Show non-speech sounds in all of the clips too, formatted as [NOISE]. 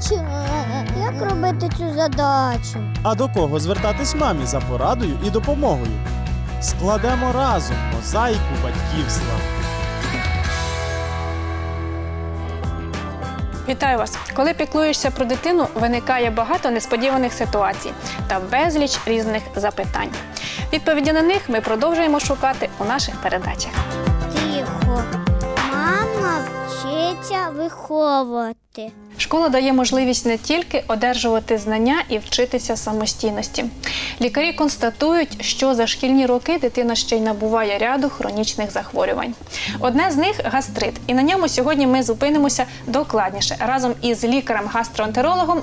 бачу. Як робити цю задачу? А до кого звертатись мамі за порадою і допомогою? Складемо разом мозаїку батьківства. Вітаю вас! Коли піклуєшся про дитину, виникає багато несподіваних ситуацій та безліч різних запитань. Відповіді на них ми продовжуємо шукати у наших передачах. Тихо. Мама вчиться виховувати. Школа дає можливість не тільки одержувати знання і вчитися самостійності. Лікарі констатують, що за шкільні роки дитина ще й набуває ряду хронічних захворювань. Одне з них гастрит, і на ньому сьогодні ми зупинимося докладніше разом із лікарем-гастроентерологом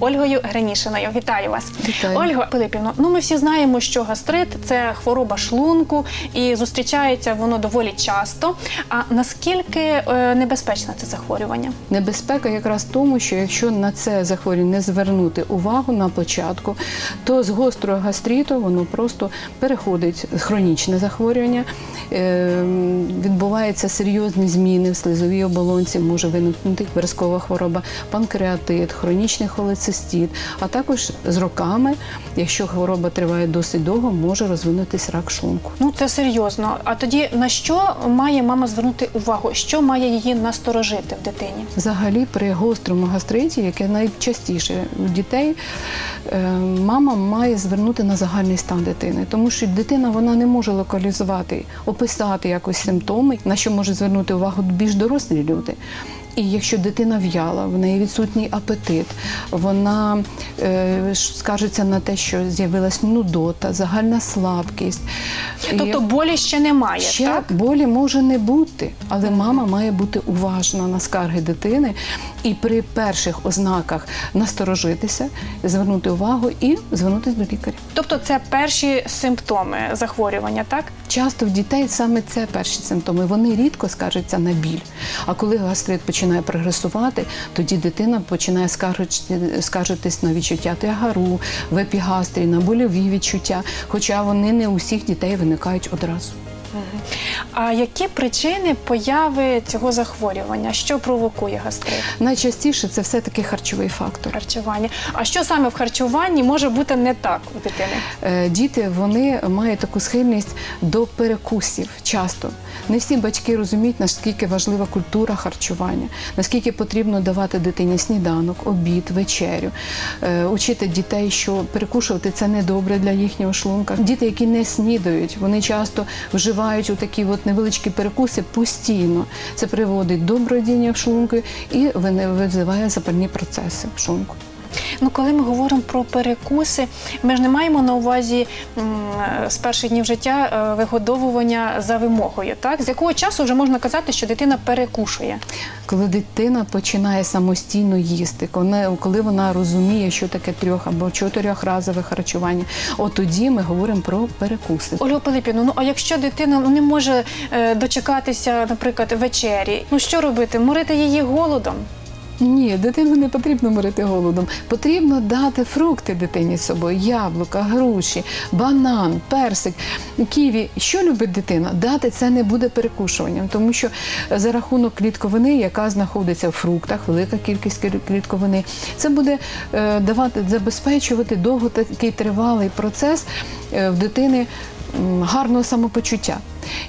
Ольгою Гринішиною. Вітаю вас, Вітаю. Ольга Пилипівна. Ну ми всі знаємо, що гастрит це хвороба шлунку і зустрічається воно доволі часто. А наскільки е, небезпечне це захворювання? Небезпека якраз в тому, що якщо на це захворювання не звернути увагу на початку, то з гострого гастриту воно просто переходить хронічне захворювання, е, відбуваються серйозні зміни в слизовій оболонці, може виникнути верскова хвороба, панкреатит, хронічний холецистит, а також з роками, якщо хвороба триває досить довго, може розвинутися рак шлунку. Ну це серйозно. А тоді на що має мама звернути увагу? Що має її насторожити в дитині? Взагалі, при гострому гастриті, яке найчастіше у дітей, е, мама має звернути на загальний стан дитини, тому що дитина вона не може локалізувати, описати якось симптоми, на що можуть звернути увагу більш дорослі люди. І якщо дитина в'яла, в неї відсутній апетит, вона е, скаржиться на те, що з'явилась нудота, загальна слабкість. І- Тобто болі ще немає, Ще так? болі може не бути, але мама має бути уважна на скарги дитини і при перших ознаках насторожитися, звернути увагу і звернутися до лікаря. Тобто це перші симптоми захворювання, так? Часто в дітей саме це перші симптоми. Вони рідко скаржаться на біль. А коли гастрит починає прогресувати, тоді дитина починає скаржитись на відчуття тягару, в епігастрі, на больові відчуття. Хоча вони не у всіх дітей виникають одразу. А які причини появи цього захворювання? Що провокує гастрит? Найчастіше це все-таки харчовий фактор. Харчування. А що саме в харчуванні може бути не так у дитини? Е, Діти вони мають таку схильність до перекусів часто. Не всі батьки розуміють, наскільки важлива культура харчування, наскільки потрібно давати дитині сніданок, обід, вечерю, Е, учити дітей, що перекушувати це не добре для їхнього шлунка. Діти, які не снідають, вони часто вживають у такі от невеличкі перекуси постійно. Це приводить до бродіння в шлунку і визиває запальні процеси в шлунку. Ну, коли ми говоримо про перекуси, ми ж не маємо на увазі м, з перших днів життя е, вигодовування за вимогою. Так з якого часу вже можна казати, що дитина перекушує? Коли дитина починає самостійно їсти, коли, коли вона розуміє, що таке трьох або чотирьохразове харчування, от тоді ми говоримо про перекуси. Ольга Пилипівна, ну а якщо дитина ну, не може е, дочекатися, наприклад, вечері, ну що робити? Морити її голодом? Ні, дитину не потрібно морити голодом. Потрібно дати фрукти дитині з собою: яблука, груші, банан, персик, ківі. Що любить дитина? Дати це не буде перекушуванням, тому що за рахунок клітковини, яка знаходиться в фруктах, велика кількість клі- клітковини, це буде е, давати забезпечувати довго такий тривалий процес е, в дитини гарного самопочуття.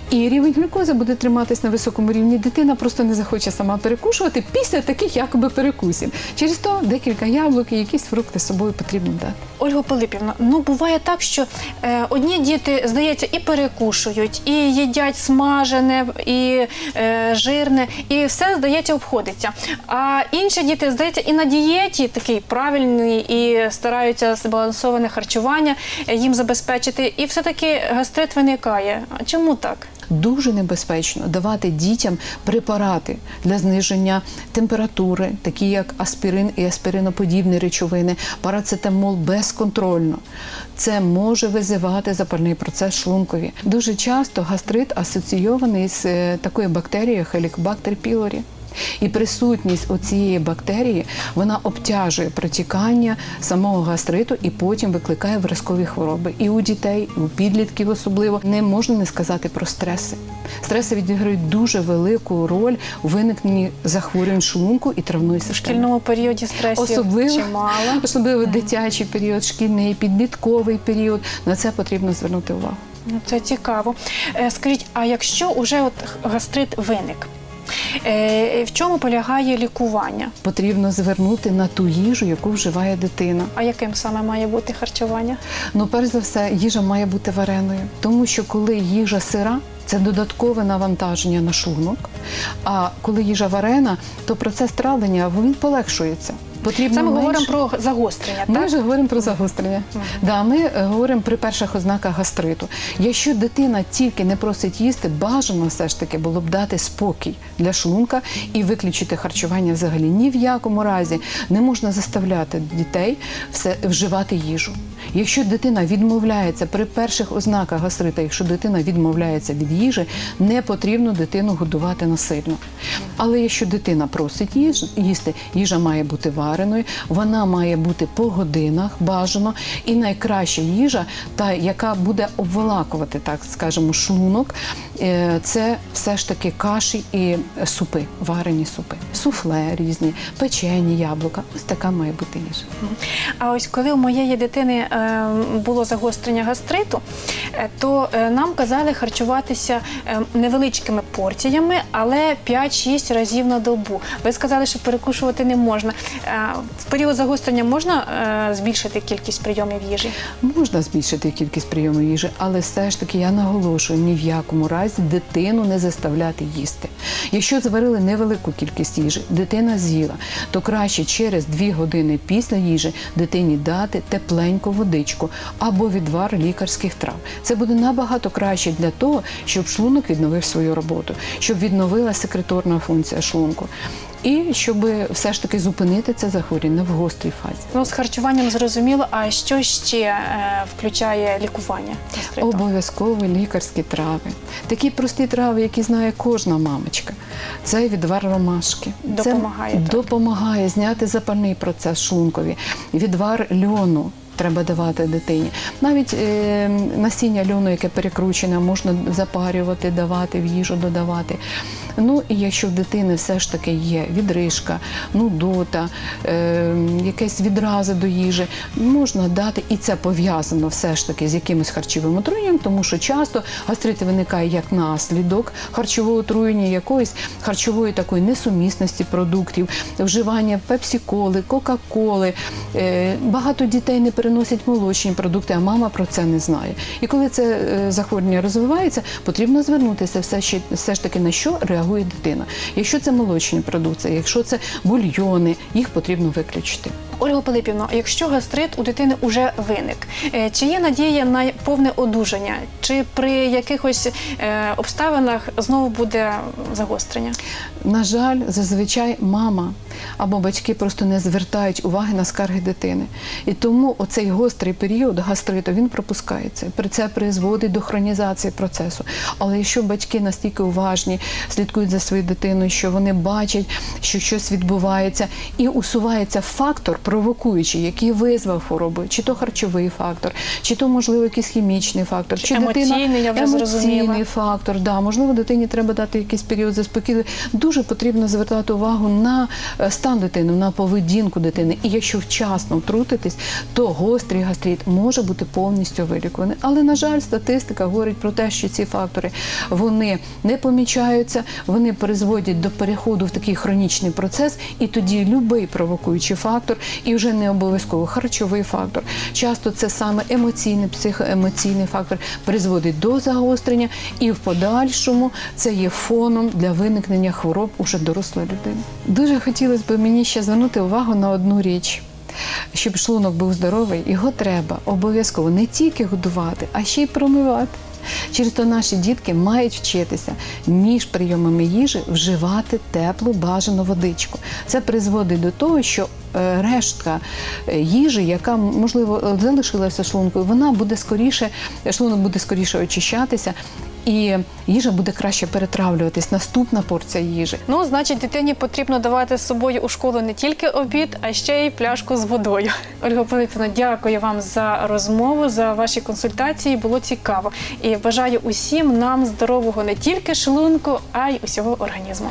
І рівень глюкози буде триматись на високому рівні. Дитина просто не захоче сама перекушувати після таких якоби перекусів. Через то декілька яблук і якісь фрукти з собою потрібно дати. Ольга Пилипівна, ну буває так, що е, одні діти, здається, і перекушують, і їдять смажене, і е, жирне, і все, здається, обходиться. А інші діти, здається, і на дієті такий правильний, і стараються збалансоване харчування е, їм забезпечити, і все-таки гастрит виникає. Чому так? Дуже небезпечно давати дітям препарати для зниження температури, такі як аспірин і аспириноподібні речовини, парацетамол безконтрольно. Це може визивати запальний процес шлункові. Дуже часто гастрит асоційований з е, такою бактерією Helicobacter pylori. І присутність оцієї бактерії вона обтяжує протікання самого гастриту і потім викликає виразкові хвороби. І у дітей, і у підлітків особливо не можна не сказати про стреси. Стреси відіграють дуже велику роль у виникненні захворювань шлунку і травної В шкільному періоді стресів Особливо, чимало. [LAUGHS] особливо дитячий період, шкільний, підлітковий період. На це потрібно звернути увагу. Ну, Це цікаво. Е, Скажіть, а якщо уже от гастрит виник, е, в чому полягає лікування? Потрібно звернути на ту їжу, яку вживає дитина. А яким саме має бути харчування? Ну, перш за все, їжа має бути вареною, тому що коли їжа сира. Це додаткове навантаження на шлунок. А коли їжа варена, то процес травлення він полегшується. Потрібно Саме говоримо про загострення, Ми так? вже говоримо про загострення. Да, ми е, говоримо при перших ознаках гастриту. Якщо дитина тільки не просить їсти, бажано все ж таки було б дати спокій для шлунка і виключити харчування взагалі. Ні в якому разі не можна заставляти дітей все вживати їжу. Якщо дитина відмовляється при перших ознаках гастрита, якщо дитина відмовляється від їжі, не потрібно дитину годувати насильно. Але якщо дитина просить їж, їсти, їжа має бути вареною, вона має бути по годинах бажано, і найкраща їжа, та яка буде обволакувати, так скажемо, шлунок, це все ж таки каші і супи, варені супи, суфле різні, печені, яблука. Ось така має бути їжа. А ось коли у моєї дитини е, було загострення гастриту, е, то е, нам казали харчуватися е, невеличкими порціями, але 5-6 разів на добу. Ви сказали, що перекушувати не можна. Е, в період загострення можна е, збільшити кількість прийомів їжі? Можна збільшити кількість прийому їжі, але все ж таки я наголошую ні в якому разі дитину не заставляти їсти. Якщо зварили невелику кількість їжі, дитина з'їла, то краще через 2 години після їжі дитині дати тепленьку водичку або відвар лікарських трав. Це буде набагато краще для того, щоб шлунок відновив свою роботу, щоб відновила секреторна функція шлунку. І щоб все ж таки зупинити це захворювання в гострій фазі. Ну, з харчуванням зрозуміло, а що ще е, включає лікування? Обов'язково лікарські трави. Такі прості трави, які знає кожна мамочка. Це відвар ромашки. Допомагає, Це так? допомагає зняти запальний процес шлункові. Відвар льону. Треба давати дитині. Навіть е, насіння льону, яке перекручене, можна запарювати, давати в їжу, додавати. Ну і якщо в дитини все ж таки є відрижка, нудота, е, якесь відрази до їжі, можна дати, і це пов'язано все ж таки з якимось харчовим отруєнням, тому що часто гастрит виникає як наслідок харчового отруєння, якоїсь харчової такої несумісності продуктів, вживання пепсі-коли, кока-коли. Е, Багато дітей не переносять молочні продукти, а мама про це не знає. І коли це е, захворювання розвивається, потрібно звернутися все, все ж таки на що реагує дитина. Якщо це молочні продукти, якщо це бульйони, їх потрібно виключити. Ольга Пилипівна, якщо гастрит у дитини вже виник, е, чи є надія на повне одужання, чи при якихось е, обставинах знову буде загострення? На жаль, зазвичай мама або батьки просто не звертають уваги на скарги дитини. І тому оцей гострий період гастриту він пропускається. При це призводить до хронізації процесу. Але якщо батьки настільки уважні, слідкують за своєю дитиною, що вони бачать, що щось відбувається, і усувається фактор провокуючий, який визвав хворобу, чи то харчовий фактор, чи то можливо якийсь хімічний фактор, Чи емоційний, я вже зрозуміла. емоційний фактор. Да, можливо, дитині треба дати якийсь період заспокійливий. Дуже потрібно звертати увагу на е, стан дитини, на поведінку дитини. І якщо вчасно втрутитись, то гострий гастрит може бути повністю вилікуваний. Але на жаль, статистика говорить про те, що ці фактори вони не помічаються, вони призводять до переходу в такий хронічний процес, і тоді будь-який провокуючий фактор, і вже не обов'язково харчовий фактор. Часто це саме емоційний, психоемоційний фактор призводить до загострення, і в подальшому це є фоном для виникнення хвороб уже дорослої людини. Дуже хотілося б мені ще звернути увагу на одну річ. Щоб шлунок був здоровий, його треба обов'язково не тільки годувати, а ще й промивати. Через то наші дітки мають вчитися між прийомами їжі вживати теплу бажану водичку. Це призводить до того, що е, рештка е, їжі, яка можливо залишилася шлункою, вона буде скоріше, шлунок буде скоріше очищатися. І їжа буде краще перетравлюватись. Наступна порція їжі. Ну, значить, дитині потрібно давати з собою у школу не тільки обід, а ще й пляшку з водою. Ольга Пилипівна, дякую вам за розмову, за ваші консультації. Було цікаво. І бажаю усім нам здорового не тільки шлунку, а й усього організму.